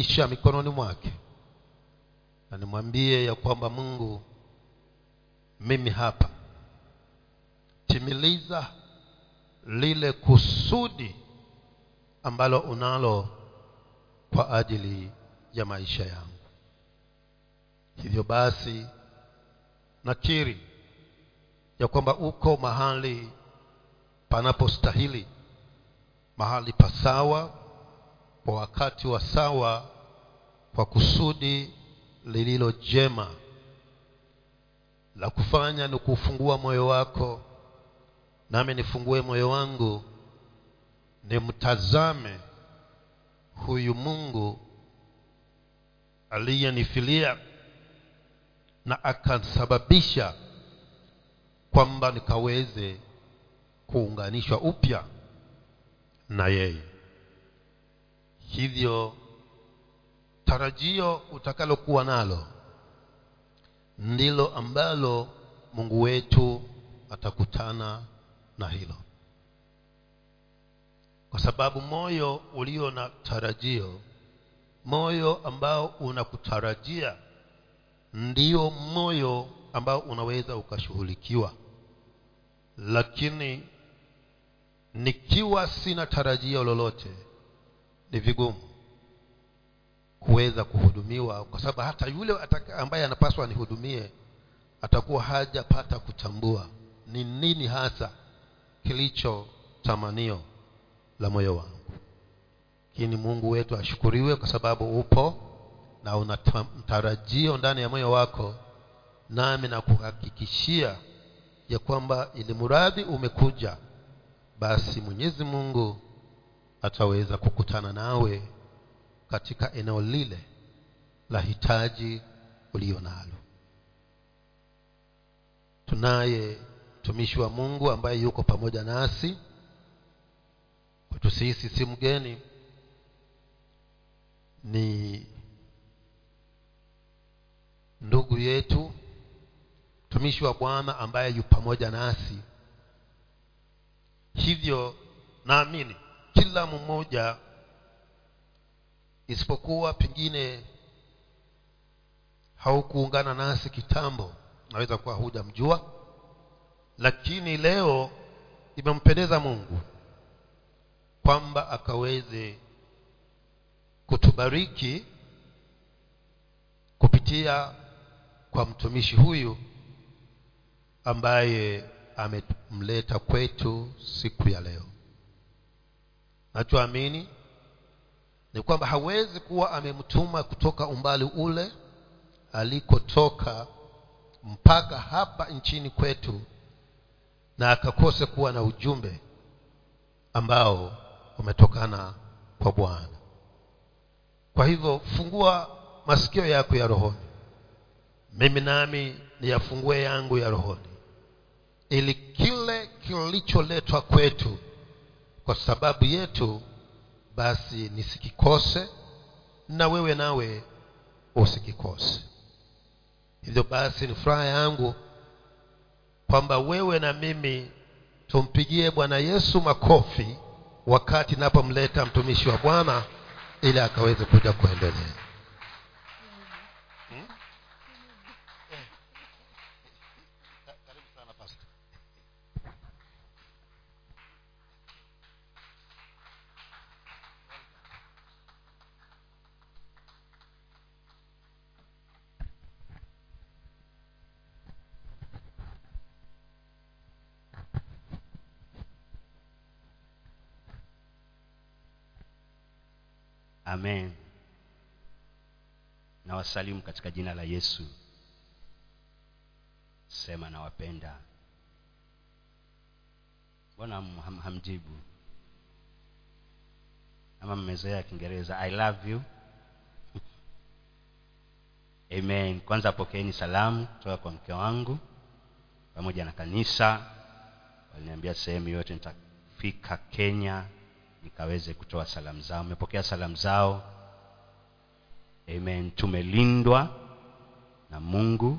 isha mikononi mwake. Na nimwambie ya kwamba mungu mimi hapa. Timiliza lile kusudi ambalo unalo kwa ajili ya maisha yangu. Hivyo basi nakiri ya kwamba uko mahali panapostahili mahali pasawa kwa wakati wa sawa kwa kusudi lililo jema la kufanya ni kufungua moyo wako nami nifungue moyo wangu nimtazame huyu mungu aliyenifilia na akasababisha kwamba nikaweze kuunganishwa upya na yeye. Hivyo tarajio utakalokuwa nalo ndilo ambalo mungu wetu atakutana na hilo. Kwa sababu moyo ulio na tarajio moyo ambao unakutarajia ndio moyo ambao unaweza ukashughulikiwa. Lakini nikiwa sina tarajio lolote ni vigumu kuweza kuhudumiwa kwa sababu hata yule ambaye anapaswa anihudumie atakuwa hajapata kutambua ni nini hasa kilicho tamanio la moyo wangu. Lakini mungu wetu ashukuriwe kwa sababu upo na una mtarajio ndani ya moyo wako nami nakuhakikishia ya kwamba ili mradhi umekuja basi mwenyezi mungu ataweza kukutana nawe katika eneo lile la hitaji ulio nalo. Tunaye mtumishi wa mungu ambaye yuko pamoja nasi. Kwetu sisi si mgeni. Ni ndugu yetu mtumishi wa bwana ambaye yu pamoja nasi. Hivyo naamini kila mmoja isipokuwa pengine haukuungana nasi kitambo naweza kuwa hujamjua. Lakini leo imempendeza mungu kwamba akaweze kutubariki kupitia kwa mtumishi huyu ambaye amemleta kwetu siku ya leo. Nachoamini ni kwamba hawezi kuwa amemtuma kutoka umbali ule alikotoka mpaka hapa nchini kwetu na akakose kuwa na ujumbe ambao umetokana kwa bwana. Kwa hivyo fungua masikio yako ya rohoni. Mimi nami niyafungue yangu ya rohoni. Ili kile kilicholetwa kwetu kwa sababu yetu basi nisikikose na wewe nawe usikikose. Hivyo basi ni furaha yangu kwamba wewe na mimi tumpigie bwana yesu makofi wakati napomleta mtumishi wa bwana ili akaweze kuja kuendelea amen. Nawasalimu katika jina la yesu. Sema nawapenda. Mbona ham- ham- hamjibu. Ama mmezoea kiingereza i love you. Amen. Kwanza pokeeni salamu kutoka kwa mke wangu pamoja na kanisa. Waliniambia sehemu yote nitafika kenya nikaweze kutoa salamu zao. Mmepokea salamu zao. Amen. Tumelindwa na mungu.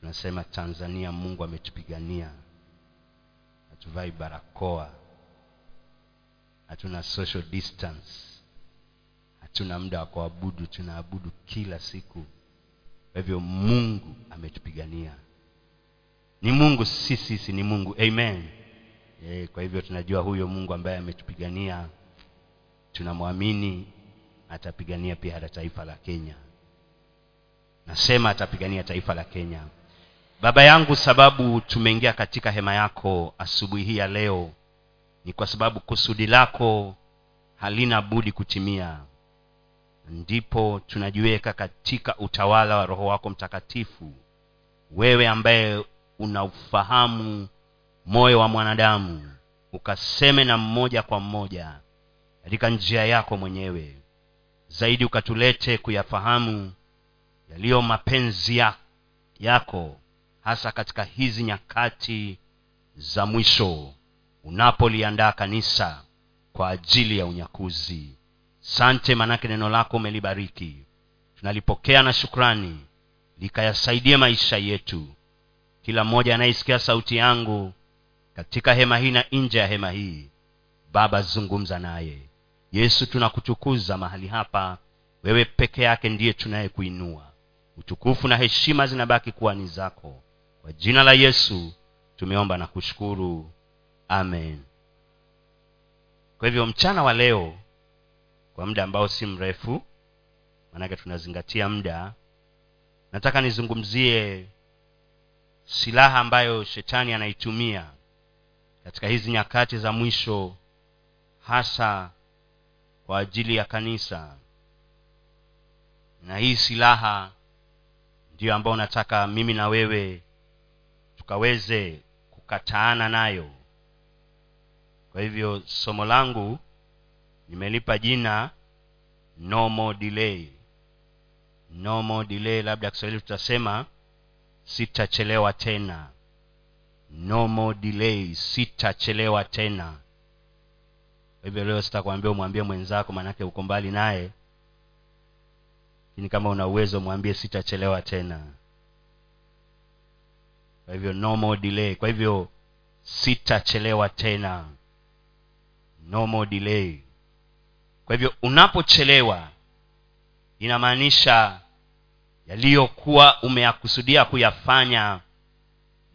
Tunasema tanzania mungu ametupigania. Hatuvai barakoa. Hatuna social distance. Hatuna muda wa kuabudu. Tunaabudu kila siku. Kwa hivyo mungu ametupigania. Ni mungu si sisi ni mungu. Amen e, kwa hivyo tunajua huyo mungu ambaye ametupigania tunamwamini atapigania pia hata taifa la kenya. Nasema atapigania taifa la kenya. Baba yangu sababu tumeingia katika hema yako asubuhi hii ya leo ni kwa sababu kusudi lako halina budi kutimia. Ndipo tunajiweka katika utawala wa roho wako mtakatifu. Wewe ambaye unaufahamu moyo wa mwanadamu ukaseme na mmoja kwa mmoja katika njia yako mwenyewe. Zaidi ukatulete kuyafahamu yaliyo mapenzi ya, yako hasa katika hizi nyakati za mwisho unapoliandaa kanisa kwa ajili ya unyakuzi. Sante manake neno lako umelibariki. Tunalipokea na shukrani likayasaidie maisha yetu. Kila mmoja anayesikia sauti yangu katika hema hii na nje ya hema hii. Baba zungumza naye. Yesu tunakutukuza mahali hapa. Wewe peke yake ndiye tunayekuinua. Utukufu na heshima zinabaki kuwa ni zako. Kwa jina la yesu tumeomba na kushukuru. Amen. Kwa hivyo mchana wa leo kwa muda ambao si mrefu manake tunazingatia muda nataka nizungumzie silaha ambayo shetani anaitumia katika hizi nyakati za mwisho hasa kwa ajili ya kanisa. Na hii silaha ndiyo ambayo nataka mimi na wewe tukaweze kukataana nayo. Kwa hivyo somo langu nimelipa jina no more delay. No more delay labda kiswahili tutasema sitachelewa tena no more delay sitachelewa tena. Kwa hivyo leo sitakwambia umwambie mwenzako maanake uko mbali naye. Lakini kama una uwezo mwambie sitachelewa tena. Kwa hivyo no more delay. Kwa hivyo sitachelewa tena. No more delay. Kwa hivyo unapochelewa inamaanisha yaliyokuwa umeyakusudia kuyafanya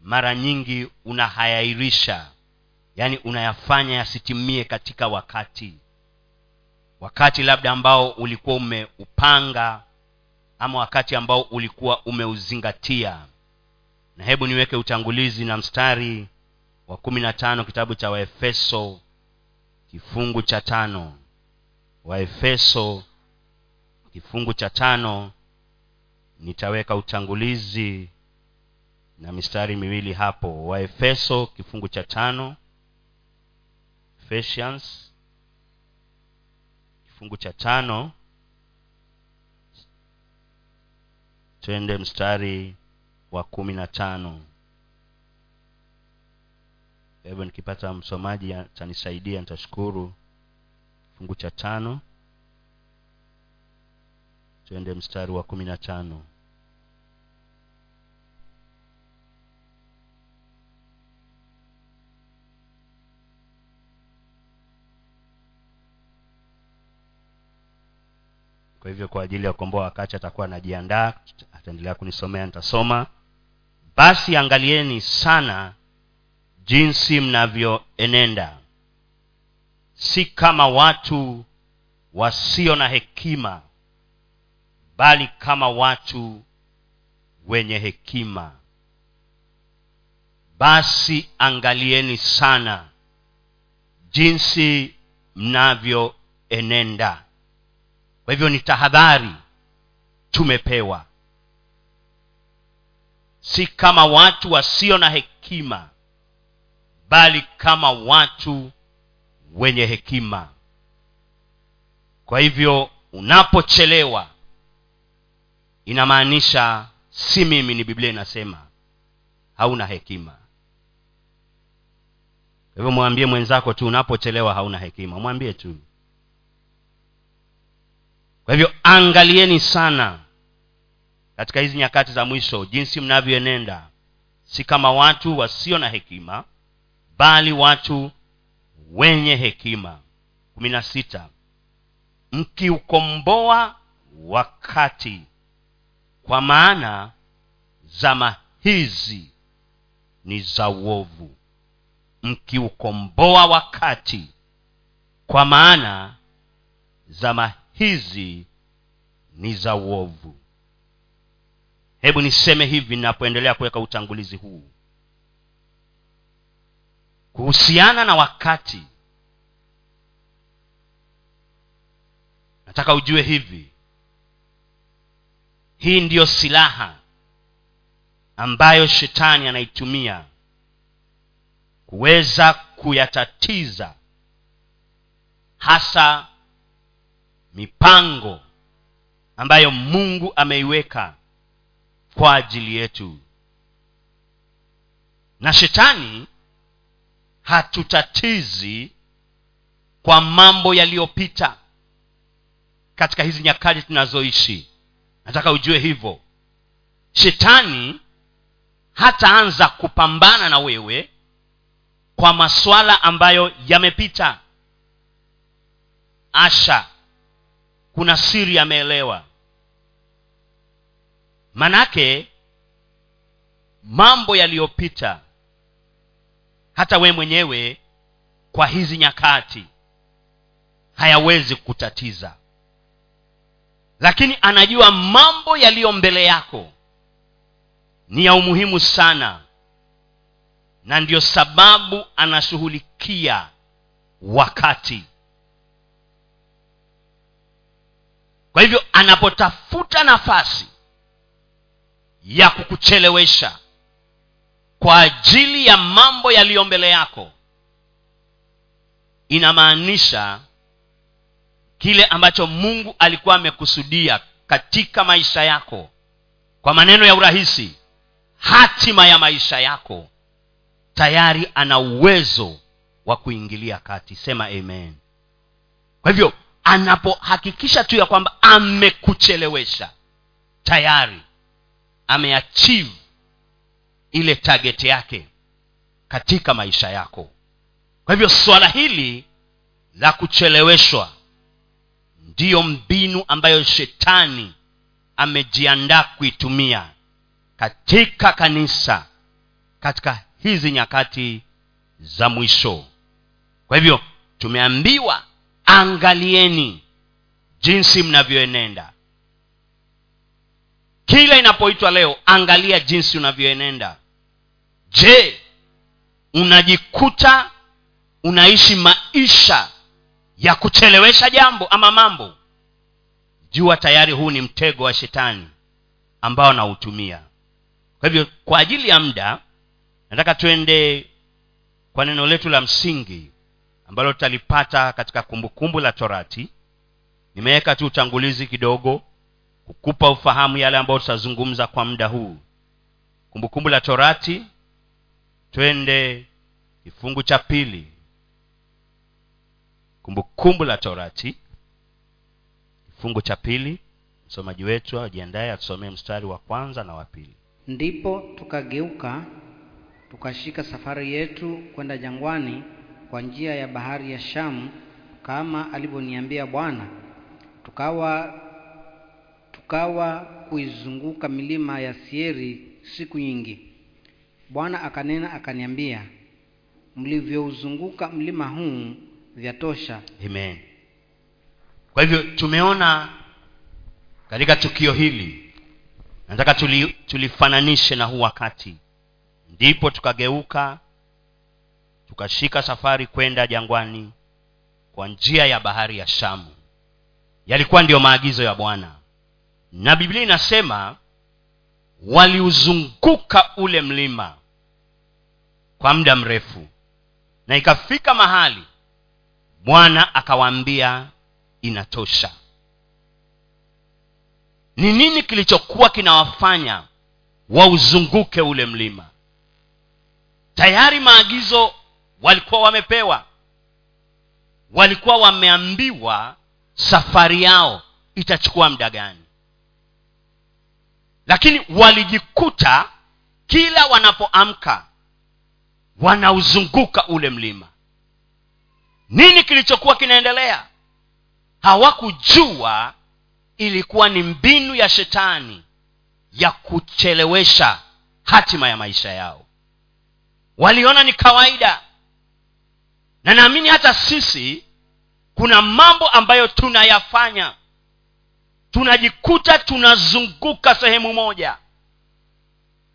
mara nyingi unahayairisha yaani unayafanya yasitimie katika wakati. Wakati labda ambao ulikuwa umeupanga ama wakati ambao ulikuwa umeuzingatia. Na hebu niweke utangulizi na mstari wa kumi na tano kitabu cha waefeso kifungu cha tano. Waefeso kifungu cha tano. Nitaweka utangulizi na mistari miwili hapo. Waefeso kifungu cha tano. Ephesians kifungu cha tano. Twende mstari wa kumi na tano. Kwa hivyo nikipata msomaji atanisaidia nitashukuru. Kifungu cha tano. Twende mstari wa kumi na tano kwa hivyo kwa ajili ya kukomboa wakati atakuwa anajiandaa ataendelea kunisomea nitasoma. Basi angalieni sana jinsi mnavyoenenda. Si kama watu wasio na hekima bali kama watu wenye hekima. Basi angalieni sana jinsi mnavyoenenda kwa hivyo ni tahadhari tumepewa. Si kama watu wasio na hekima bali kama watu wenye hekima. Kwa hivyo unapochelewa inamaanisha si mimi ni biblia inasema hauna hekima. Kwa hivyo mwambie mwenzako tu unapochelewa hauna hekima. Mwambie tu kwa hivyo angalieni sana katika hizi nyakati za mwisho jinsi mnavyoenenda. Si kama watu wasio na hekima bali watu wenye hekima. Kumi na sita. Mkiukomboa wakati. Kwa maana zama hizi ni za uovu. Mkiukomboa wakati. Kwa maana zama hizi ni za uovu. Hebu niseme hivi ninapoendelea kuweka utangulizi huu. Kuhusiana na wakati nataka ujue hivi. Hii ndiyo silaha ambayo shetani anaitumia kuweza kuyatatiza hasa mipango ambayo mungu ameiweka kwa ajili yetu. Na shetani hatutatizi kwa mambo yaliyopita katika hizi nyakati tunazoishi. Nataka ujue hivyo. Shetani hataanza kupambana na wewe kwa masuala ambayo yamepita. Asha kuna siri ameelewa. Manake mambo yaliyopita hata we mwenyewe kwa hizi nyakati hayawezi kutatiza lakini anajua mambo yaliyo mbele yako ni ya umuhimu sana na ndiyo sababu anashughulikia wakati kwa hivyo anapotafuta nafasi ya kukuchelewesha kwa ajili ya mambo yaliyo mbele yako inamaanisha kile ambacho mungu alikuwa amekusudia katika maisha yako kwa maneno ya urahisi hatima ya maisha yako tayari ana uwezo wa kuingilia kati. Sema amen. Kwa hivyo anapohakikisha tu ya kwamba amekuchelewesha tayari ameachieve ile target yake katika maisha yako. Kwa hivyo swala hili la kucheleweshwa ndiyo mbinu ambayo shetani amejiandaa kuitumia katika kanisa katika hizi nyakati za mwisho. Kwa hivyo tumeambiwa angalieni jinsi mnavyoenenda. Kila inapoitwa leo angalia jinsi unavyoenenda. Je unajikuta unaishi maisha ya kuchelewesha jambo ama mambo? Jua tayari huu ni mtego wa shetani ambao anautumia kwa hivyo kwa ajili ya muda nataka twende kwa neno letu la msingi ambalo tutalipata katika kumbukumbu la torati. Nimeweka tu utangulizi kidogo kukupa ufahamu yale ambayo tutazungumza kwa muda huu. Kumbukumbu la torati twende kifungu cha pili. Kumbukumbu la torati kifungu cha pili. Msomaji wetu ajiandaye atusomee mstari wa kwanza na wa pili. Ndipo tukageuka tukashika safari yetu kwenda jangwani kwa njia ya bahari ya shamu kama alivyoniambia bwana tukawa tukawa kuizunguka milima ya sieri siku nyingi. Bwana akanena akaniambia mlivyouzunguka mlima huu vyatosha amen. Kwa hivyo tumeona katika tukio hili nataka tuli, tulifananishe na huu wakati. Ndipo tukageuka tukashika safari kwenda jangwani kwa njia ya bahari ya shamu. Yalikuwa ndiyo maagizo ya bwana. Na biblia inasema waliuzunguka ule mlima kwa muda mrefu. Na ikafika mahali bwana akawaambia inatosha. Ni nini kilichokuwa kinawafanya wauzunguke ule mlima? Tayari maagizo walikuwa wamepewa. Walikuwa wameambiwa safari yao itachukua muda gani. Lakini walijikuta kila wanapoamka wanauzunguka ule mlima. Nini kilichokuwa kinaendelea? Hawakujua ilikuwa ni mbinu ya shetani ya kuchelewesha hatima ya maisha yao. Waliona ni kawaida na naamini hata sisi kuna mambo ambayo tunayafanya. Tunajikuta tunazunguka sehemu moja.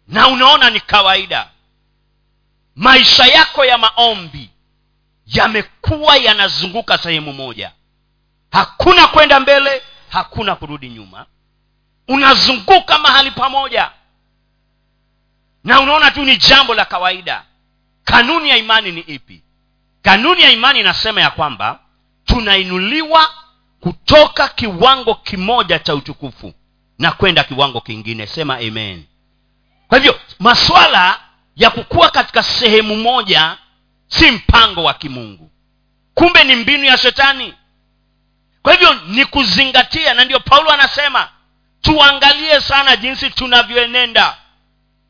Na unaona ni kawaida. Maisha yako ya maombi yamekuwa yanazunguka sehemu moja. Hakuna kwenda mbele hakuna kurudi nyuma. Unazunguka mahali pamoja. Na unaona tu ni jambo la kawaida. Kanuni ya imani ni ipi kanuni ya imani inasema ya kwamba tunainuliwa kutoka kiwango kimoja cha utukufu na kwenda kiwango kingine. Sema amen. Kwa hivyo maswala ya kukuwa katika sehemu moja si mpango wa kimungu. Kumbe ni mbinu ya shetani. Kwa hivyo ni kuzingatia na ndio paulo anasema tuangalie sana jinsi tunavyoenenda.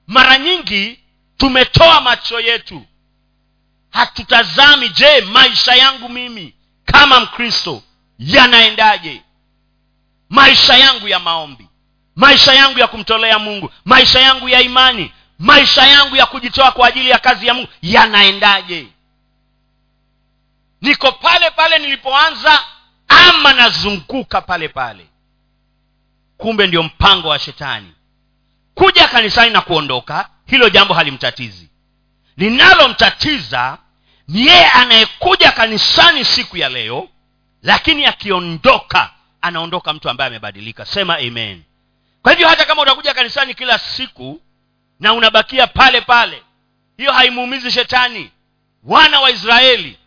Mara nyingi tumetoa macho yetu hatutazami je maisha yangu mimi kama mkristo yanaendaje? Maisha yangu ya maombi maisha yangu ya kumtolea mungu maisha yangu ya imani maisha yangu ya kujitoa kwa ajili ya kazi ya mungu yanaendaje? Niko pale pale nilipoanza ama nazunguka pale pale. Kumbe ndio mpango wa shetani. Kuja kanisani na kuondoka hilo jambo halimtatizi. Linalomtatiza ni yeye anayekuja kanisani siku ya leo lakini akiondoka anaondoka mtu ambaye amebadilika. Sema amen. Kwa hivyo hata kama utakuja kanisani kila siku na unabakia pale pale hiyo haimuumizi shetani. Wana wa israeli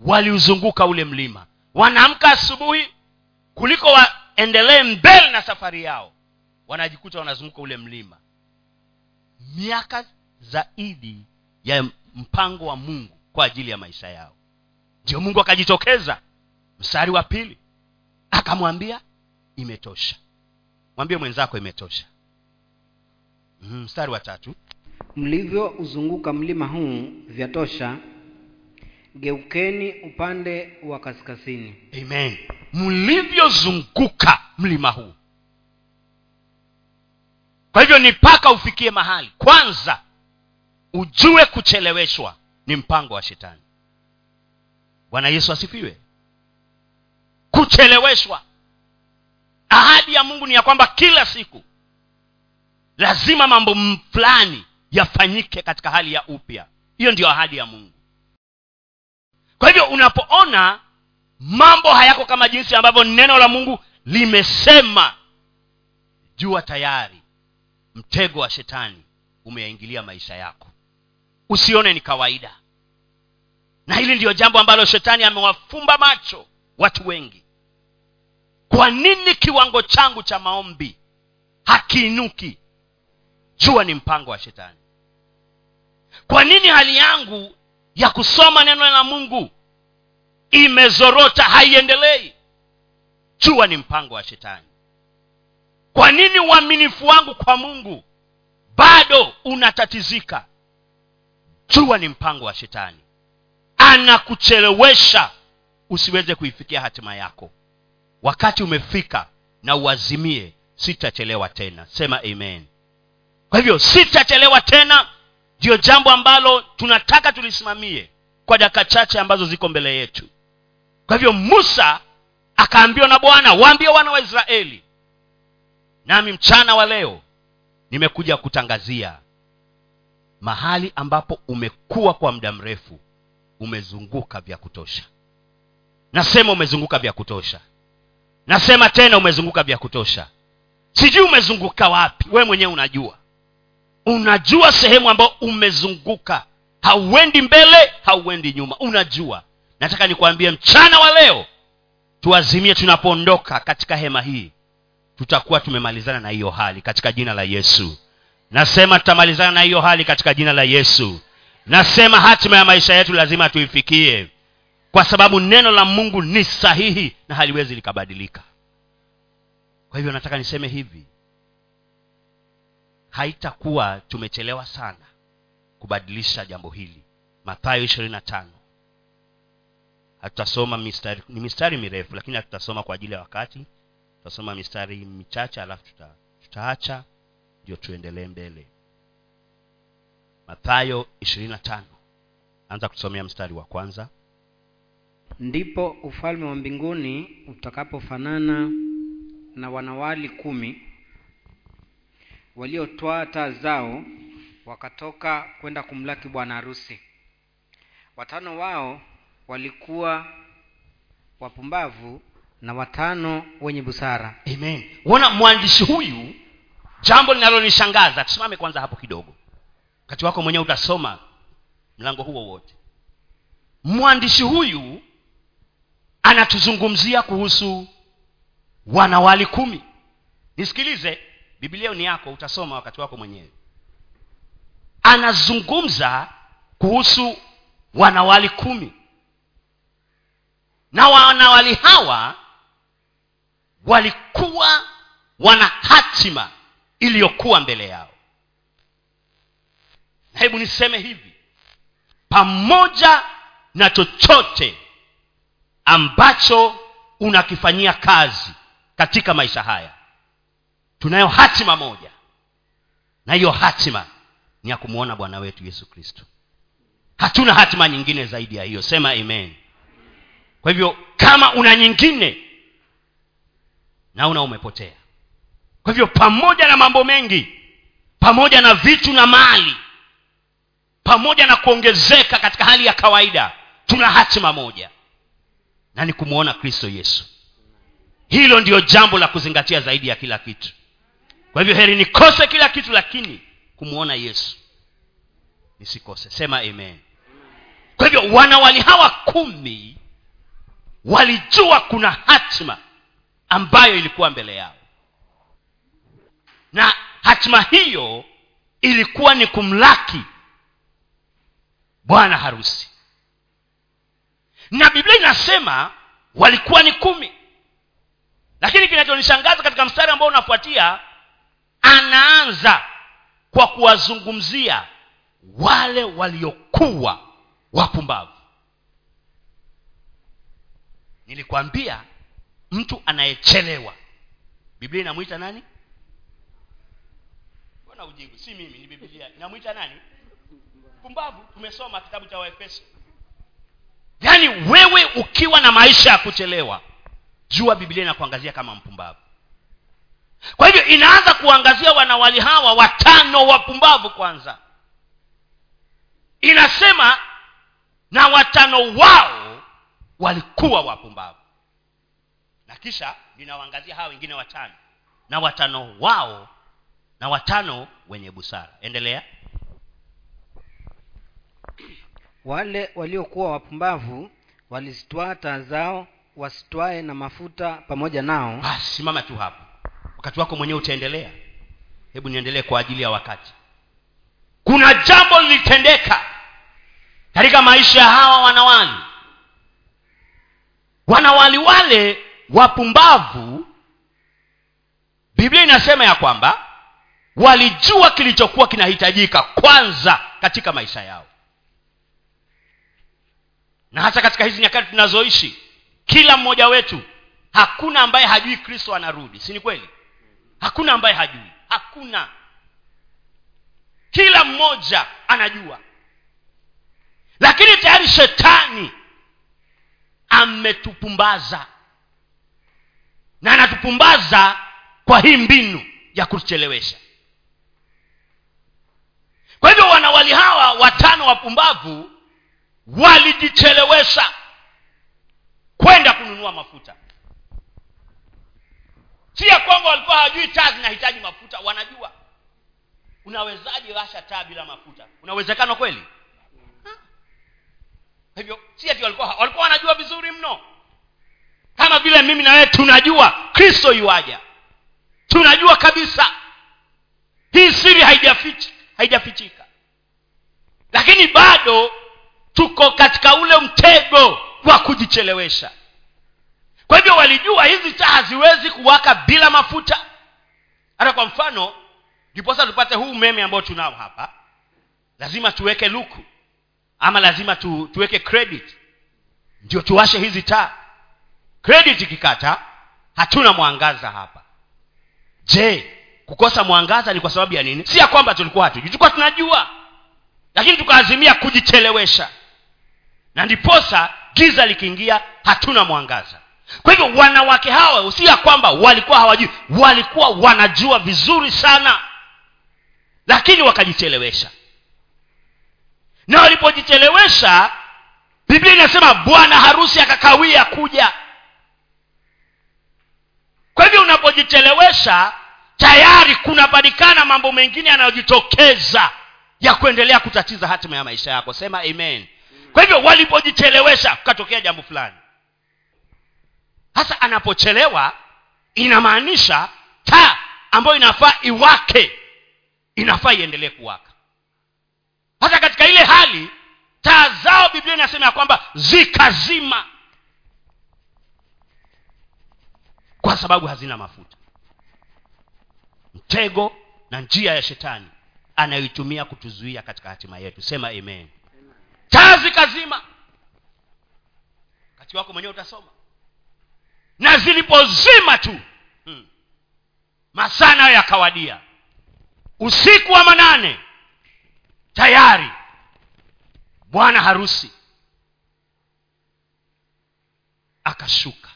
waliuzunguka ule mlima. Wanaamka asubuhi kuliko waendelee mbele na safari yao. Wanajikuta wanazunguka ule mlima. Miaka zaidi ya mpango wa mungu kwa ajili ya maisha yao. Ndio mungu akajitokeza. Mstari wa pili. Akamwambia imetosha. Mwambie mwenzako imetosha. Mhm, mstari wa tatu. Mlivyouzunguka mlima huu vyatosha geukeni upande wa kaskazini. Amen. Mlivyozunguka mlima huu. Kwa hivyo ni mpaka ufikie mahali. Kwanza ujue kucheleweshwa ni mpango wa shetani. Bwana yesu asifiwe. Kucheleweshwa. Ahadi ya mungu ni ya kwamba kila siku lazima mambo fulani yafanyike katika hali ya upya. Hiyo ndiyo ahadi ya mungu. Kwa hivyo unapoona mambo hayako kama jinsi ambavyo neno la mungu limesema jua tayari mtego wa shetani umeyaingilia maisha yako usione ni kawaida. Na hili ndiyo jambo ambalo shetani amewafumba macho watu wengi. Kwa nini kiwango changu cha maombi hakiinuki? Jua ni mpango wa shetani. Kwa nini hali yangu ya kusoma neno la mungu imezorota haiendelei? Jua ni mpango wa shetani. Kwa nini uaminifu wangu kwa mungu bado unatatizika jua ni mpango wa shetani. Anakuchelewesha usiweze kuifikia hatima yako. Wakati umefika na uazimie sitachelewa tena. Sema amen. Kwa hivyo sitachelewa tena ndiyo jambo ambalo tunataka tulisimamie kwa dakika chache ambazo ziko mbele yetu. Kwa hivyo musa akaambiwa na bwana waambie wana wa israeli nami mchana wa leo nimekuja kutangazia mahali ambapo umekuwa kwa muda mrefu umezunguka vya kutosha. Nasema umezunguka vya kutosha. Nasema tena umezunguka vya kutosha. Sijui umezunguka wapi we mwenyewe unajua. Unajua sehemu ambayo umezunguka. Hauendi mbele hauendi nyuma. Unajua. Nataka nikwambie mchana wa leo tuazimie tunapoondoka katika hema hii. Tutakuwa tumemalizana na hiyo hali katika jina la yesu nasema tutamalizana na hiyo hali katika jina la yesu. Nasema hatima ya maisha yetu lazima tuifikie kwa sababu neno la mungu ni sahihi na haliwezi likabadilika. Kwa hivyo nataka niseme hivi haitakuwa tumechelewa sana kubadilisha jambo hili. Mathayo ishirini na tano. Hatutasoma mistari ni mistari mirefu lakini hatutasoma kwa ajili ya wakati. Tutasoma mistari michache alafu tuta, tutaacha ndio tuendelee mbele. Mathayo ishirini na tano. Anza kusomea mstari wa kwanza. Ndipo ufalme wa mbinguni utakapofanana na wanawali kumi waliotwaa taa zao wakatoka kwenda kumlaki bwana harusi. Watano wao walikuwa wapumbavu na watano wenye busara. Amen. Uona mwandishi huyu jambo linalonishangaza. Tusimame kwanza hapo kidogo. Wakati wako mwenyewe utasoma mlango huo wote. Mwandishi huyu anatuzungumzia kuhusu wanawali kumi. Nisikilize biblia ni yako utasoma wakati wako mwenyewe. Anazungumza kuhusu wanawali kumi. Na wanawali hawa walikuwa wana hatima iliyokuwa mbele yao. Na hebu niseme hivi pamoja na chochote ambacho unakifanyia kazi katika maisha haya tunayo hatima moja na hiyo hatima ni ya kumwona bwana wetu yesu kristo. Hatuna hatima nyingine zaidi ya hiyo. Sema amen. Kwa hivyo kama una nyingine naona umepotea kwa hivyo pamoja na mambo mengi pamoja na vitu na mali pamoja na kuongezeka katika hali ya kawaida tuna hatima moja na ni kumwona kristo yesu. Hilo ndiyo jambo la kuzingatia zaidi ya kila kitu. Kwa hivyo heri nikose kila kitu lakini kumwona yesu nisikose. Sema amen. Kwa hivyo wanawali hawa kumi walijua kuna hatima ambayo ilikuwa mbele yao na hatima hiyo ilikuwa ni kumlaki bwana harusi. Na biblia inasema walikuwa ni kumi. Lakini kinachonishangaza katika mstari ambao unafuatia anaanza kwa kuwazungumzia wale waliokuwa wapumbavu. Nilikwambia mtu anayechelewa. Biblia inamwita nani mbona ujibu si mimi ni bibilia namwita nani? Pumbavu. Tumesoma kitabu cha waefeso. Yaani wewe ukiwa na maisha ya kuchelewa jua bibilia inakuangazia kama mpumbavu. Kwa hivyo inaanza kuangazia wanawali hawa watano wapumbavu kwanza. Inasema na watano wao walikuwa wapumbavu na kisha linawaangazia hawa wengine watano. Na watano wao na watano wenye busara. Endelea. Wale waliokuwa wapumbavu walizitwaa taa zao wasitwae na mafuta pamoja nao. Simama tu hapo. Wakati wako mwenyewe utaendelea. Hebu niendelee kwa ajili ya wakati. Kuna jambo lilitendeka katika maisha ya hawa wanawali. Wanawali wale wapumbavu biblia inasema ya kwamba walijua kilichokuwa kinahitajika kwanza katika maisha yao. Na hata katika hizi nyakati tunazoishi kila mmoja wetu hakuna ambaye hajui kristo anarudi. Si ni kweli? Hakuna ambaye hajui. Hakuna. Kila mmoja anajua. Lakini tayari shetani ametupumbaza. Na anatupumbaza kwa hii mbinu ya kutuchelewesha kwa hivyo wanawali hawa watano wapumbavu walijichelewesha kwenda kununua mafuta. Si ya kwamba walikuwa hawajui taa zinahitaji mafuta wanajua. Unawezaje washa taa bila mafuta? Unawezekano kweli? Hivyo si ati walikuwa walikuwa wanajua vizuri mno. Kama vile mimi na wewe tunajua kristo yuaja. Tunajua kabisa. Hii siri haijafichi haijafichika. Lakini bado tuko katika ule mtego wa kujichelewesha. Kwa hivyo walijua hizi taa haziwezi kuwaka bila mafuta. Hata kwa mfano ndiposa tupate huu umeme ambao tunao hapa lazima tuweke luku ama lazima tu, tuweke credit. Ndio tuwashe hizi taa. Credit ikikata hatuna mwangaza hapa. Je kukosa mwangaza ni kwa sababu ya nini? Si ya kwamba tulikuwa hatujui tulikuwa tunajua. Lakini tukaazimia kujichelewesha. Na ndiposa giza likiingia hatuna mwangaza. Kwa hivyo wanawake hawa si ya kwamba walikuwa hawajui walikuwa wanajua vizuri sana. Lakini wakajichelewesha. Na walipojichelewesha biblia inasema bwana harusi akakawia kuja. Kwa hivyo unapojichelewesha tayari kunapatikana mambo mengine yanayojitokeza ya kuendelea kutatiza hatima ya maisha yako. Sema amen. Kwa hivyo walipojichelewesha kukatokea jambo fulani. Hasa anapochelewa inamaanisha taa ambayo inafaa iwake inafaa iendelee kuwaka. Hasa katika ile hali taa zao biblia inasema ya kwamba zikazima kwa sababu hazina mafuta mtego na njia ya shetani anayoitumia kutuzuia katika hatima yetu. Sema amen. Taa zikazima wakati wako mwenyewe utasoma. Na zilipozima tu hmm. masaa nayo yakawadia. Usiku wa manane tayari bwana harusi akashuka.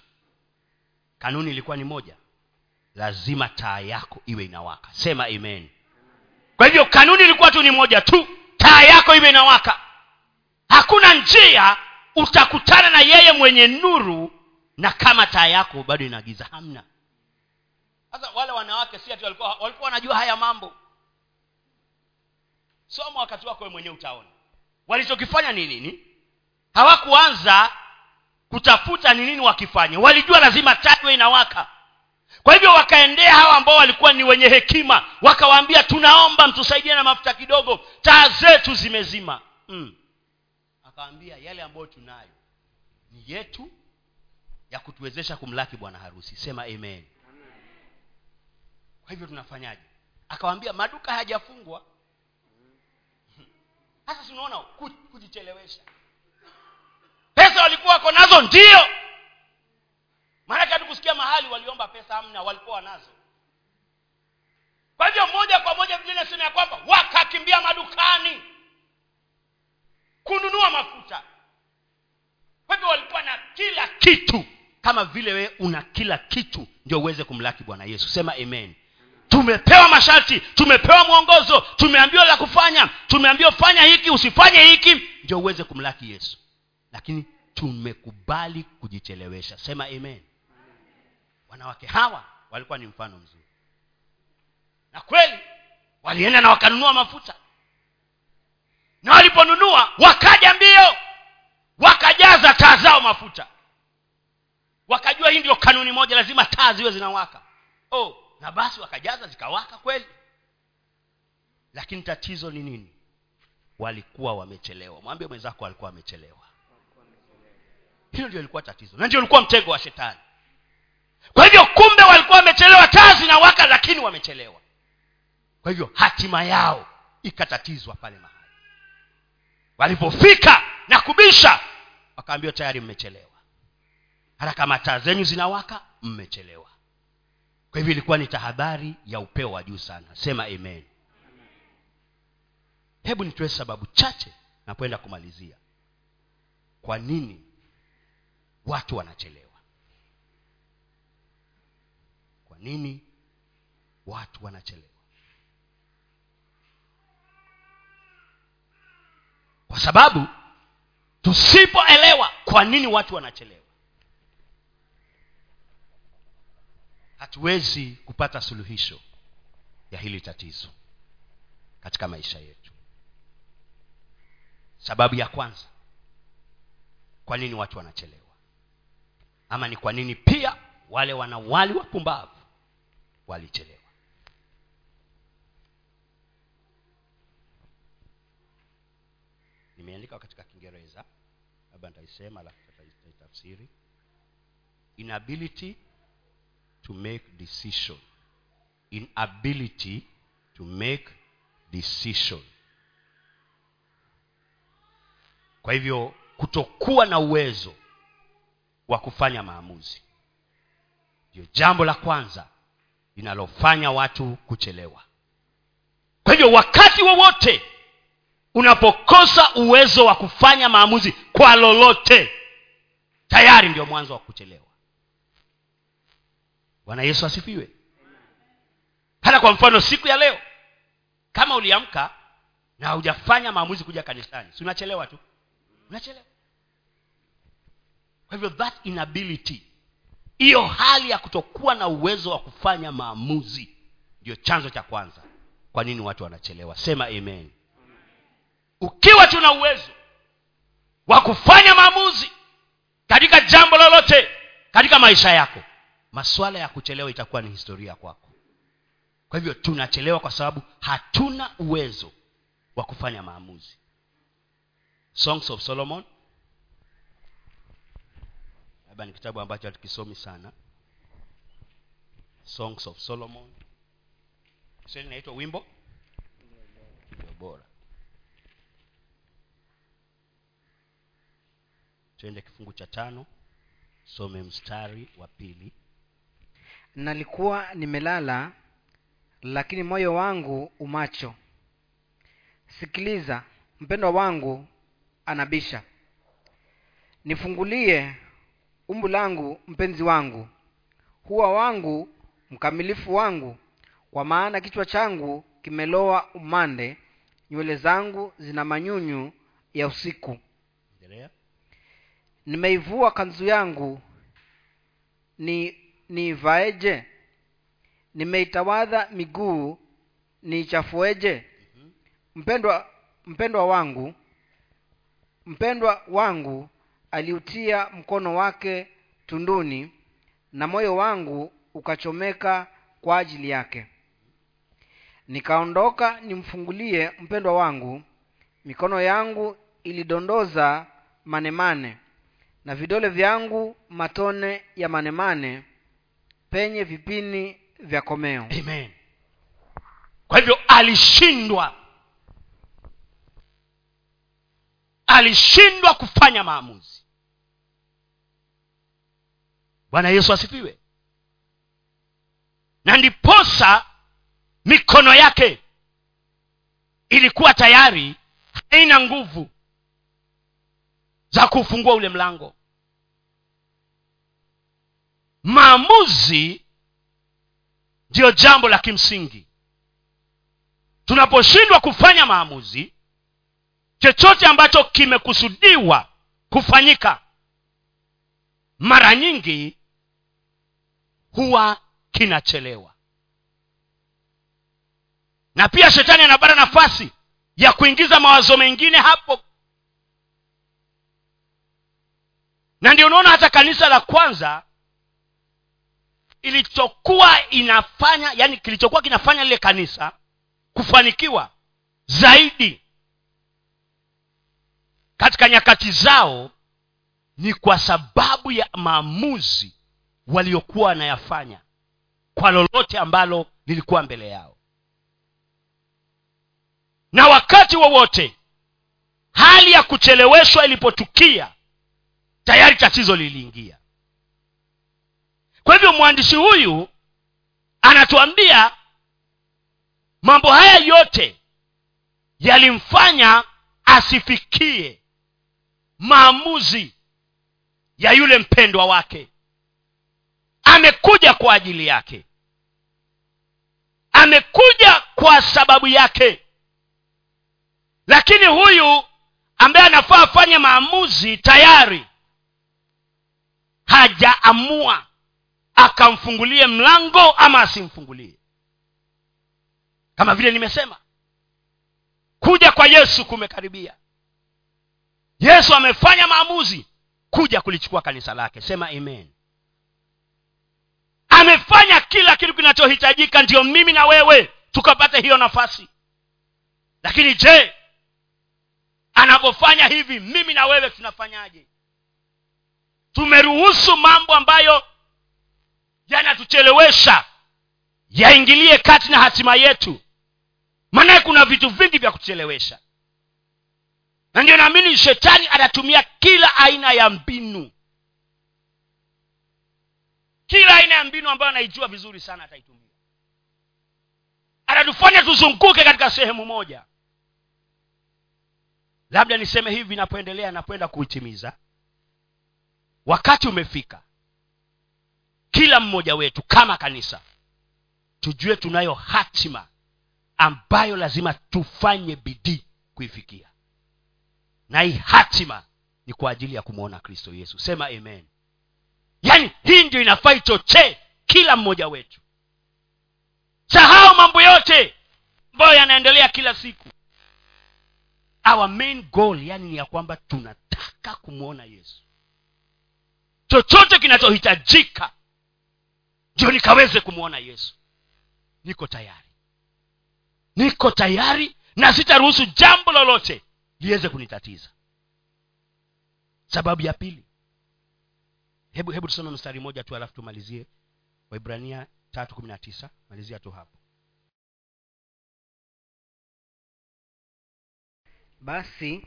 Kanuni ilikuwa ni moja lazima taa yako iwe inawaka. Sema amen. Kwa hivyo kanuni ilikuwa tu ni moja tu. Taa yako iwe inawaka. Hakuna njia utakutana na yeye mwenye nuru na kama taa yako bado inagiza hamna. Sasa wale wanawake si ati walikuwa walikuwa wanajua haya mambo. Soma wakati wako we mwenyewe utaona. Walichokifanya ni nini? Hawakuanza kutafuta ni nini wakifanya walijua lazima taa iwe inawaka kwa hivyo wakaendea hawa ambao walikuwa ni wenye hekima. Wakawaambia tunaomba mtusaidie na mafuta kidogo. Taa zetu zimezima. Mm. akawaambia yale ambayo tunayo ni yetu ya kutuwezesha kumlaki bwana harusi. Sema amen. Kwa hivyo tunafanyaje? Akawaambia maduka hayajafungwa. Sasa tunaona kujichelewesha. Pesa walikuwa wako nazo ndio maanake hatukusikia mahali waliomba pesa amna walikuwa wanazo. Kwa hivyo moja kwa moja biblia inasema ya kwamba wakakimbia madukani kununua mafuta. Kwa hivyo walikuwa na kila kitu kama vile wewe una kila kitu ndio uweze kumlaki bwana yesu. Sema amen. Tumepewa masharti tumepewa mwongozo tumeambiwa la kufanya tumeambiwa fanya hiki usifanye hiki ndio uweze kumlaki yesu. Lakini tumekubali kujichelewesha. Sema amen wanawake hawa walikuwa ni mfano mzuri. Na kweli walienda na wakanunua mafuta. Na waliponunua wakaja mbio. Wakajaza taa zao mafuta. Wakajua hii ndio kanuni moja lazima taa ziwe zinawaka. Oh na basi wakajaza zikawaka kweli. Lakini tatizo ni nini? Walikuwa wamechelewa. Mwambie mwenzako walikuwa wamechelewa hilo ndio ilikuwa tatizo. Na ndio ilikuwa mtego wa shetani kwa hivyo kumbe walikuwa wamechelewa taa zinawaka lakini wamechelewa. Kwa hivyo hatima yao ikatatizwa pale mahali. Walipofika na kubisha wakaambiwa tayari mmechelewa. Hata kama taa zenyu zinawaka mmechelewa. Kwa hivyo ilikuwa ni tahadhari ya upeo wa juu sana. Sema amen. Hebu nitoe sababu chache na kwenda kumalizia. Kwa nini watu wanachelewa nini? Watu wanachelewa. Kwa sababu tusipoelewa kwa nini watu wanachelewa hatuwezi kupata suluhisho ya hili tatizo katika maisha yetu. Sababu ya kwanza kwa nini watu wanachelewa? Ama ni kwa nini pia wale wanawali wapumbavu walichelewa. Nimeandika katika kiingereza labda nitaisema alafu nitaitafsiri. Inability to make decision. Inability to make decision. Kwa hivyo kutokuwa na uwezo wa kufanya maamuzi. Ndio jambo la kwanza linalofanya watu kuchelewa. Kwa hivyo wakati wowote unapokosa uwezo wa kufanya maamuzi kwa lolote tayari ndio mwanzo wa kuchelewa. Bwana yesu asifiwe. Hata kwa mfano siku ya leo kama uliamka na hujafanya maamuzi kuja kanisani si unachelewa tu? Unachelewa. Kwa hivyo that inability hiyo hali ya kutokuwa na uwezo wa kufanya maamuzi ndio chanzo cha kwanza kwa nini watu wanachelewa. Sema amen. Ukiwa tuna uwezo wa kufanya maamuzi katika jambo lolote katika maisha yako masuala ya kuchelewa itakuwa ni historia kwako. Kwa hivyo tunachelewa kwa sababu hatuna uwezo wa kufanya maamuzi. Songs of solomon labda ni kitabu ambacho hatukisomi sana. Songs of solomon. Kiswahili inaitwa wimbo. Ndio bora. Twende kifungu cha tano. Some mstari wa pili. Nalikuwa nimelala lakini moyo wangu umacho sikiliza mpendwa wangu anabisha. Nifungulie umbu langu mpenzi wangu. Huwa wangu mkamilifu wangu. Kwa maana kichwa changu kimeloa umande nywele zangu zina manyunyu ya usiku. Nimeivua kanzu yangu. Ni niivaeje nimeitawadha miguu niichafueje? Mpendwa mpendwa wangu mpendwa wangu aliutia mkono wake tunduni na moyo wangu ukachomeka kwa ajili yake. Nikaondoka nimfungulie mpendwa wangu mikono yangu ilidondoza manemane na vidole vyangu matone ya manemane penye vipini vya komeo. Amen. Kwa hivyo alishindwa alishindwa kufanya maamuzi. Bwana yesu asifiwe. Na ndiposa mikono yake ilikuwa tayari haina nguvu za kufungua ule mlango. Maamuzi ndiyo jambo la kimsingi. Tunaposhindwa kufanya maamuzi chochote ambacho kimekusudiwa kufanyika mara nyingi huwa kinachelewa. Na pia shetani anapata nafasi ya kuingiza mawazo mengine hapo. Na ndio unaona hata kanisa la kwanza ilichokuwa inafanya yani kilichokuwa kinafanya lile kanisa kufanikiwa zaidi katika nyakati zao ni kwa sababu ya maamuzi waliokuwa wanayafanya kwa lolote ambalo lilikuwa mbele yao. Na wakati wowote hali ya kucheleweshwa ilipotukia tayari tatizo liliingia. Kwa hivyo mwandishi huyu anatuambia mambo haya yote yalimfanya asifikie maamuzi ya yule mpendwa wake. Amekuja kwa ajili yake. Amekuja kwa sababu yake. Lakini huyu ambaye anafaa afanye maamuzi tayari hajaamua akamfungulie mlango ama asimfungulie. Kama vile nimesema kuja kwa yesu kumekaribia yesu amefanya maamuzi. Kuja kulichukua kanisa lake. Sema amen. Amefanya kila kitu kinachohitajika ndio mimi na wewe tukapata hiyo nafasi. Lakini je anavyofanya hivi mimi na wewe tunafanyaje? Tumeruhusu mambo ambayo yanatuchelewesha yaingilie kati na hatima yetu. Maanaye kuna vitu vingi vya kuchelewesha na ndio naamini shetani anatumia kila aina ya mbinu. Kila aina ya mbinu ambayo anaijua vizuri sana ataitumia. Atatufanya tuzunguke katika sehemu moja. Labda niseme hivi napoendelea napoenda kuitimiza. Wakati umefika kila mmoja wetu kama kanisa tujue tunayo hatima ambayo lazima tufanye bidii kuifikia na hii hatima ni kwa ajili ya kumwona kristo yesu. Sema amen. Yaani hii ndio inafaa ichochee kila mmoja wetu. Sahau mambo yote ambayo yanaendelea kila siku. Our main goal yani ni ya kwamba tunataka kumwona yesu. Chochote kinachohitajika ndio nikaweze kumwona yesu. Niko tayari. Niko tayari na sitaruhusu jambo lolote liweze kunitatiza. Sababu ya pili hebu hebu tusome mstari mmoja tu alafu tumalizie. Waibrania tatu kumi na tisa malizia tu hapo. Basi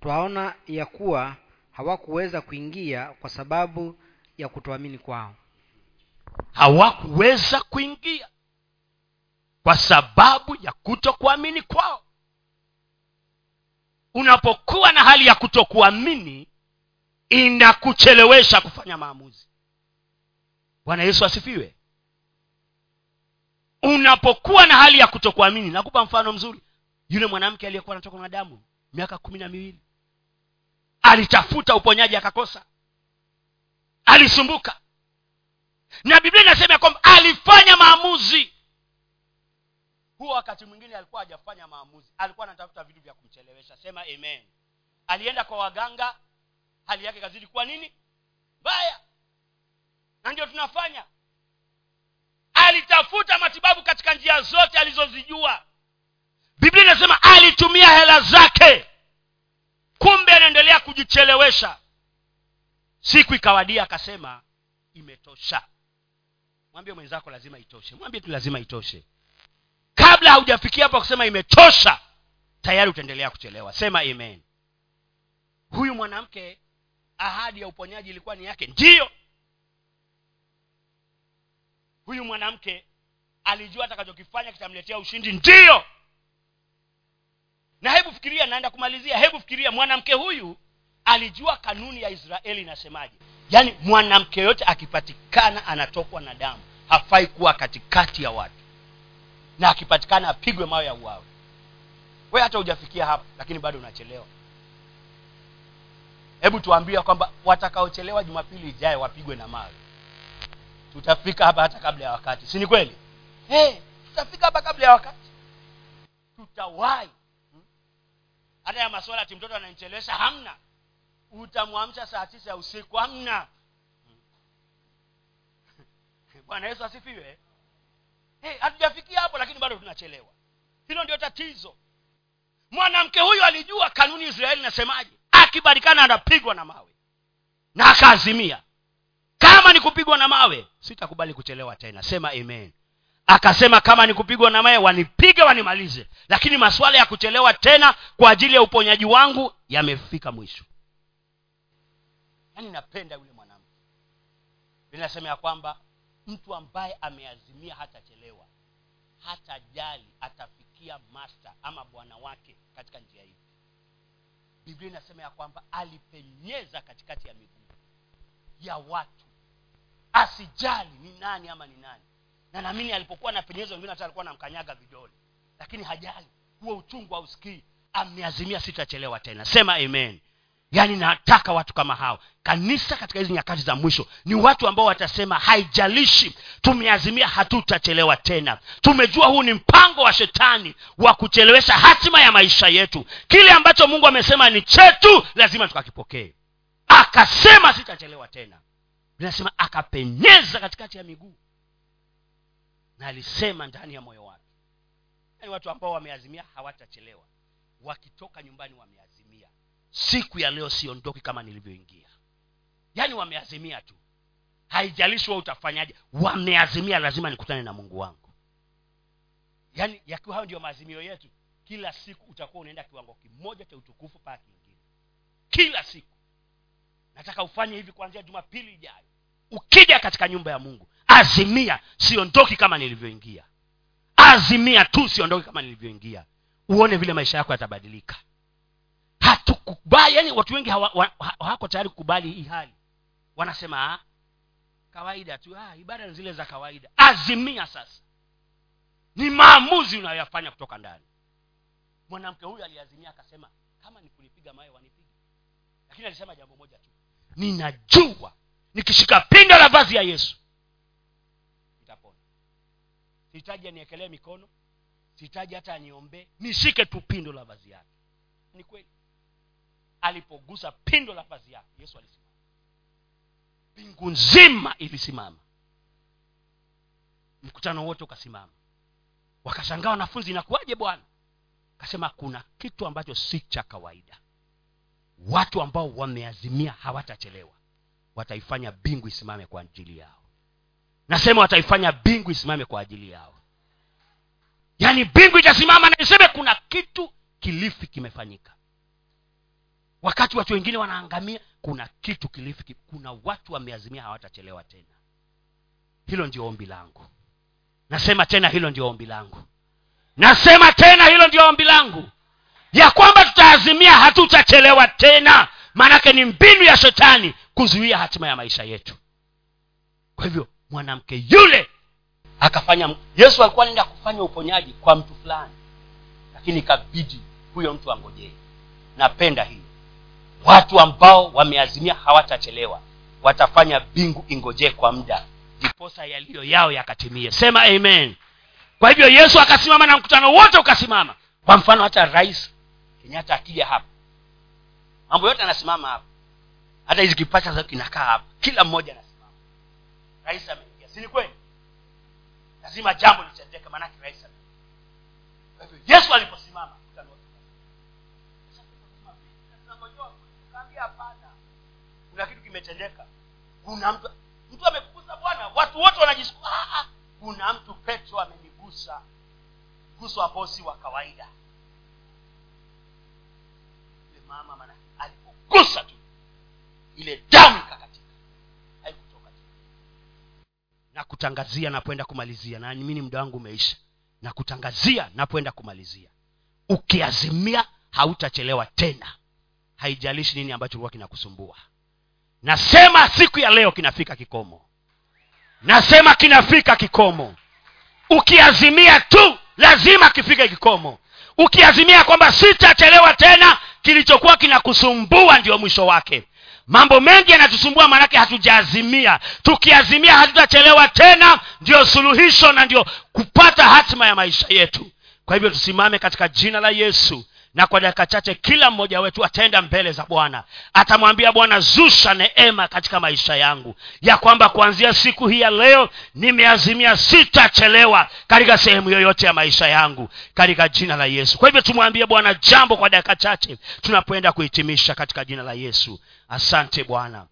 twaona ya kuwa hawakuweza kuingia kwa sababu ya kutoamini kwao. Hawakuweza kuingia kwa sababu ya kutokuamini kwao unapokuwa na hali ya kutokuamini inakuchelewesha kufanya maamuzi. Bwana yesu asifiwe. Unapokuwa na hali ya kutokuamini nakupa mfano mzuri. Yule mwanamke aliyekuwa anatoka na damu miaka kumi na miwili alitafuta uponyaji akakosa. Alisumbuka. Na biblia inasema ya kwamba alifanya maamuzi huo wakati mwingine alikuwa hajafanya maamuzi. Alikuwa anatafuta vitu vya kumchelewesha. Sema amen. Alienda kwa waganga hali yake kazidi kuwa nini? Mbaya. Na ndio tunafanya. Alitafuta matibabu katika njia zote alizozijua. Biblia inasema alitumia hela zake. Kumbe anaendelea kujichelewesha. Siku ikawadia akasema imetosha. Mwambie mwenzako lazima itoshe. Mwambie tu lazima itoshe kabla haujafikia hapa kusema imetosha tayari utaendelea kuchelewa. Sema amen. Huyu mwanamke ahadi ya uponyaji ilikuwa ni yake. Ndiyo huyu mwanamke alijua atakachokifanya kitamletea ushindi. Ndiyo na hebu fikiria naenda kumalizia. Hebu fikiria mwanamke huyu alijua kanuni ya israeli inasemaje? Yaani mwanamke yote akipatikana anatokwa na damu hafai kuwa katikati ya watu na akipatikana apigwe mawe ya uawe. We hata hujafikia hapa lakini bado unachelewa. Hebu tuambia kwamba watakaochelewa jumapili ijayo wapigwe na mawe. Tutafika hapa hata kabla ya wakati si ni kweli? Hey, tutafika hapa kabla ya wakati. Tutawahi. Hmm? hata ya maswala ati mtoto ananichelewesha hamna. Utamwamsha saa tisa ya usiku hamna. Bwana yesu asifiwe hey, hatujafikia hapo lakini bado tunachelewa. Hilo ndio tatizo. Mwanamke huyu alijua kanuni israeli inasemaje? Akibarikana anapigwa na mawe. Na akaazimia. Kama ni kupigwa na mawe sitakubali kuchelewa tena. Sema amen. Akasema kama ni kupigwa na mawe wanipige wanimalize. Lakini masuala ya kuchelewa tena kwa ajili ya uponyaji wangu yamefika mwisho. Yaani napenda yule mwanamke. Linasema ya kwamba mtu ambaye ameazimia hatachelewa. Hatajali atafikia master ama bwana wake katika njia hii biblia inasema ya kwamba alipenyeza katikati ya miguu ya watu. Asijali ni nani ama ni nani. Na naamini alipokuwa anapenyeza wengine hata alikuwa anamkanyaga vidole. Lakini hajali. Huo uchungu hausikii. Ameazimia sitachelewa tena. Sema amen yaani nataka watu kama hao. Kanisa katika hizi nyakati za mwisho ni watu ambao watasema haijalishi tumeazimia hatutachelewa tena. Tumejua huu ni mpango wa shetani wa kuchelewesha hatima ya maisha yetu. Kile ambacho mungu amesema ni chetu lazima tukakipokee. Akasema sitachelewa tena. Linasema akapenyeza katikati ya miguu na alisema ndani ya moyo wake. Yaani watu ambao wameazimia hawatachelewa. Wakitoka nyumbani wameazimia siku ya leo siondoki kama nilivyoingia. Yaani wameazimia tu. Haijalishi wa utafanyaje wameazimia lazima nikutane na mungu wangu. Yaani yakiwa hayo ndio maazimio yetu kila siku utakuwa unaenda kiwango kimoja cha utukufu paa kingine. Kila siku. Nataka ufanye hivi kuanzia jumapili ijayo. Ukija katika nyumba ya mungu azimia siondoki kama nilivyoingia. Azimia tu siondoki kama nilivyoingia. Uone vile maisha yako yatabadilika hatukubali yani watu wengi hawa- wa- ha- hawako tayari kukubali hii hali. Wanasema ha? kawaida tu ha, ibada ni zile za kawaida. Azimia sasa. Ni maamuzi unayoyafanya kutoka ndani. Mwanamke huyu aliazimia akasema kama ni kunipiga mawe wanipige. Lakini alisema jambo moja tu. Ninajua nikishika pindo la vazi ya yesu nitapona. Sihitaji aniekelee mikono sihitaji hata aniombee nishike tu pindo la vazi yake. Ni kweli alipogusa pindo la vazi yake yesu alisimama. Mbingu nzima ilisimama. Mkutano wote ukasimama. Wakashangaa wanafunzi inakuwaje bwana? Akasema kuna kitu ambacho si cha kawaida. Watu ambao wameazimia hawatachelewa. Wataifanya bingu isimame kwa ajili yao. Nasema wataifanya bingu isimame kwa ajili yao. Yaani bingu itasimama na iseme kuna kitu kilifi kimefanyika wakati watu wengine wanaangamia kuna kitu kilifiki kuna watu wameazimia hawatachelewa tena. Hilo ndio ombi langu. Nasema tena hilo ndio ombi langu. Nasema tena hilo ndio ombi langu. Ya kwamba tutaazimia hatutachelewa tena. Maanake ni mbinu ya shetani kuzuia hatima ya maisha yetu. Kwa hivyo mwanamke yule akafanya yesu alikuwa anaenda kufanya uponyaji kwa mtu fulani. Lakini ikabidi huyo mtu angojee. Napenda hiyo watu ambao wameazimia hawatachelewa. Watafanya bingu ingojee kwa muda. Ndiposa yaliyo yao yakatimie. Sema amen. Kwa hivyo yesu akasimama na mkutano wote ukasimama. Kwa mfano hata rais kenyatta akija hapa. Mambo yote anasimama hapa. Hata hizi kipasha kinakaa hapa. Kila mmoja anasimama. Rais ameingia. Si kweli? Lazima jambo litendeke maanake rais ameingia. Kwa hivyo yesu aliposimama mkutano wote ukasimama. Tunangojea, tukaambia hapana kuna kitu kimetendeka. Kuna mtu mtu amekugusa bwana watu wote wanajisikia "Ah, ah, kuna mtu petro amenigusa mguso ambao si wa kawaida. Yule mama maana alipogusa tu. Ile damu ikakatika. Haikutoka tu na kutangazia napoenda kumalizia na mimi muda wangu umeisha. Na kutangazia napoenda kumalizia. Ukiazimia hautachelewa tena. Haijalishi nini ambacho ulikuwa kinakusumbua nasema siku ya leo kinafika kikomo. Nasema kinafika kikomo. Ukiazimia tu lazima kifike kikomo. Ukiazimia kwamba sitachelewa tena kilichokuwa kinakusumbua ndio mwisho wake. Mambo mengi yanatusumbua maanake hatujaazimia. Tukiazimia hatutachelewa tena ndio suluhisho na ndio kupata hatima ya maisha yetu. Kwa hivyo tusimame katika jina la yesu na kwa dakika chache kila mmoja wetu ataenda mbele za bwana. Atamwambia bwana zusha neema katika maisha yangu. Ya kwamba kuanzia siku hii ya leo nimeazimia sitachelewa katika sehemu yoyote ya maisha yangu katika jina la yesu. Kwa hivyo tumwambie bwana jambo kwa dakika chache tunapoenda kuhitimisha katika jina la yesu. Asante bwana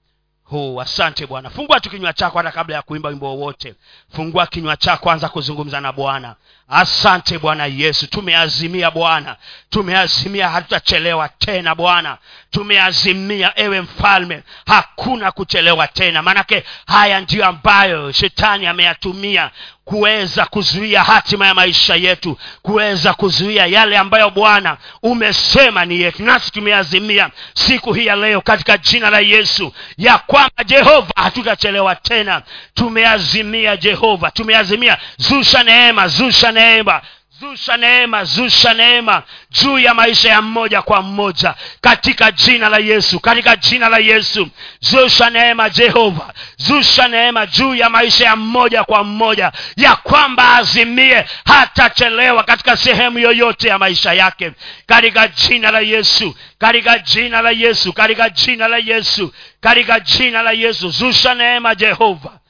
Oh, asante bwana. Fungua tu kinywa chako hata kabla ya kuimba wimbo wowote. Fungua kinywa chako anza kuzungumza na bwana. Asante bwana yesu. Tumeazimia bwana. Tumeazimia hatutachelewa tena bwana tumeazimia ewe mfalme. Hakuna kuchelewa tena. Maanake haya ndiyo ambayo shetani ameyatumia kuweza kuzuia hatima ya maisha yetu kuweza kuzuia yale ambayo bwana umesema ni yetu. Nasi tumeazimia siku hii ya leo katika jina la yesu ya kwamba jehova hatutachelewa tena. Tumeazimia jehova tumeazimia zusha neema zusha neema zusha neema zusha neema juu ya maisha ya mmoja kwa mmoja. Katika jina la yesu katika jina la yesu. Zusha neema jehova. Zusha neema juu ya maisha ya mmoja kwa mmoja. Ya kwamba azimie hatachelewa katika sehemu yoyote ya maisha yake. Katika jina la yesu katika jina la yesu katika jina la yesu katika jina la yesu. Zusha neema jehova.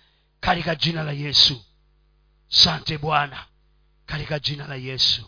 Katika jina la yesu. Sante bwana katika jina la yesu